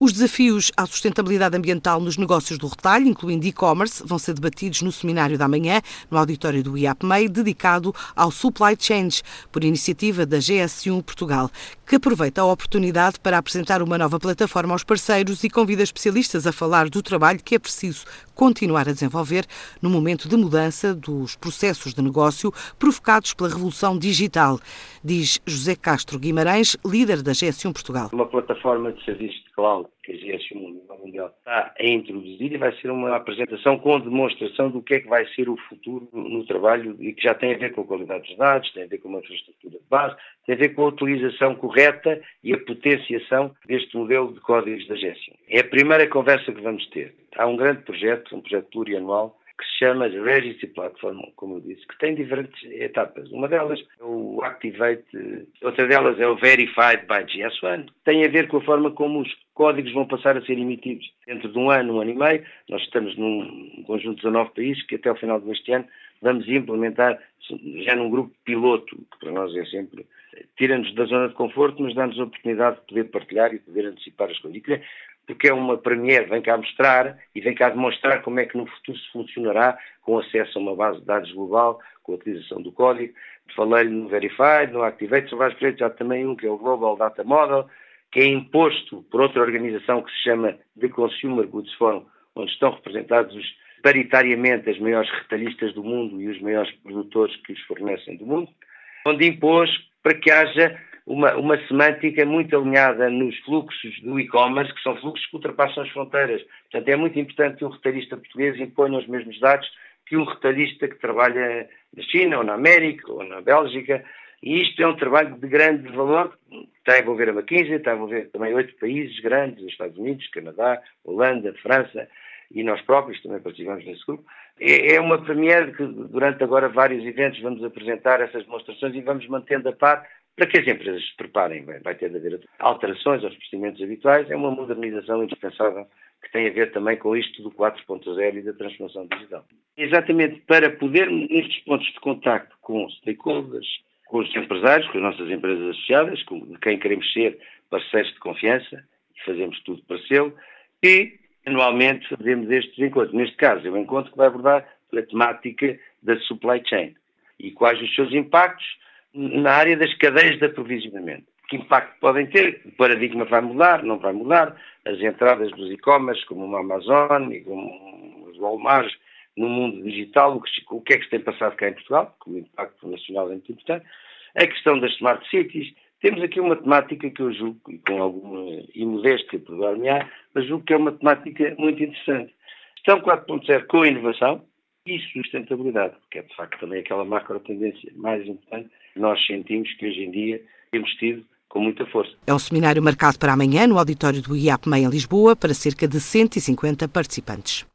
Os desafios à sustentabilidade ambiental nos negócios do retalho, incluindo e-commerce, vão ser debatidos no seminário da manhã, no auditório do IAPMEI, dedicado ao Supply Change, por iniciativa da GS1 Portugal, que aproveita a oportunidade para apresentar uma nova plataforma aos parceiros e convida especialistas a falar do trabalho que é preciso continuar a desenvolver no momento de mudança dos processos de negócio provocados pela revolução digital, diz José Castro Guimarães, líder da GS1 Portugal. Uma plataforma de serviços de cloud que a GS1 Mundial está a introduzir e vai ser uma apresentação com demonstração do que é que vai ser o futuro no trabalho e que já tem a ver com a qualidade dos dados, tem a ver com uma infraestrutura de base, tem a ver com a utilização correta e a potenciação deste modelo de códigos da GS1. É a primeira conversa que vamos ter. Há um grande projeto, um projeto plurianual, que se chama Registry Platform, como eu disse, que tem diferentes etapas. Uma delas é o Activate, outra delas é o Verified by GS1, tem a ver com a forma como os códigos vão passar a ser emitidos dentro de um ano, um ano e meio. Nós estamos num conjunto de 19 países que até o final deste ano vamos implementar já num grupo piloto, que para nós é sempre tira-nos da zona de conforto, mas dá-nos a oportunidade de poder partilhar e poder antecipar as coisas porque é uma premiere, vem cá mostrar e vem cá demonstrar como é que no futuro se funcionará com acesso a uma base de dados global, com a utilização do código. Falei-lhe no Verified, no Activate, só vais já também um que é o Global Data Model, que é imposto por outra organização que se chama The Consumer Goods Forum, onde estão representados os, paritariamente as maiores retalhistas do mundo e os maiores produtores que os fornecem do mundo, onde impôs para que haja uma, uma semântica muito alinhada nos fluxos do e-commerce, que são fluxos que ultrapassam as fronteiras. Portanto, é muito importante que um retalhista português imponha os mesmos dados que um retalhista que trabalha na China, ou na América, ou na Bélgica. E isto é um trabalho de grande valor. Está a envolver a McKinsey, está a envolver também oito países grandes, os Estados Unidos, Canadá, Holanda, França, e nós próprios também participamos nesse grupo. É, é uma premiere que durante agora vários eventos vamos apresentar essas demonstrações e vamos mantendo a par para que as empresas se preparem, vai ter de haver alterações aos procedimentos habituais, é uma modernização indispensável que tem a ver também com isto do 4.0 e da transformação digital. Exatamente para poder, nestes pontos de contacto com stakeholders, com os empresários, com as nossas empresas associadas, com quem queremos ser parceiros de confiança, fazemos tudo para ser, e anualmente fazemos estes encontros. Neste caso, é um encontro que vai abordar a temática da supply chain e quais os seus impactos na área das cadeias de aprovisionamento. Que impacto podem ter? O paradigma vai mudar, não vai mudar. As entradas dos e-commerce, como o Amazon e como os Walmart, no mundo digital, o que, o que é que se tem passado cá em Portugal, que o impacto nacional é muito importante. A questão das smart cities. Temos aqui uma temática que eu julgo, com alguma imodéstia por dar-me-á, mas julgo que é uma temática muito interessante. Questão 4.0 com inovação, e sustentabilidade, que é de facto também aquela macro tendência mais importante nós sentimos que hoje em dia temos tido com muita força. É um seminário marcado para amanhã no auditório do IAPMEI em Lisboa para cerca de 150 participantes.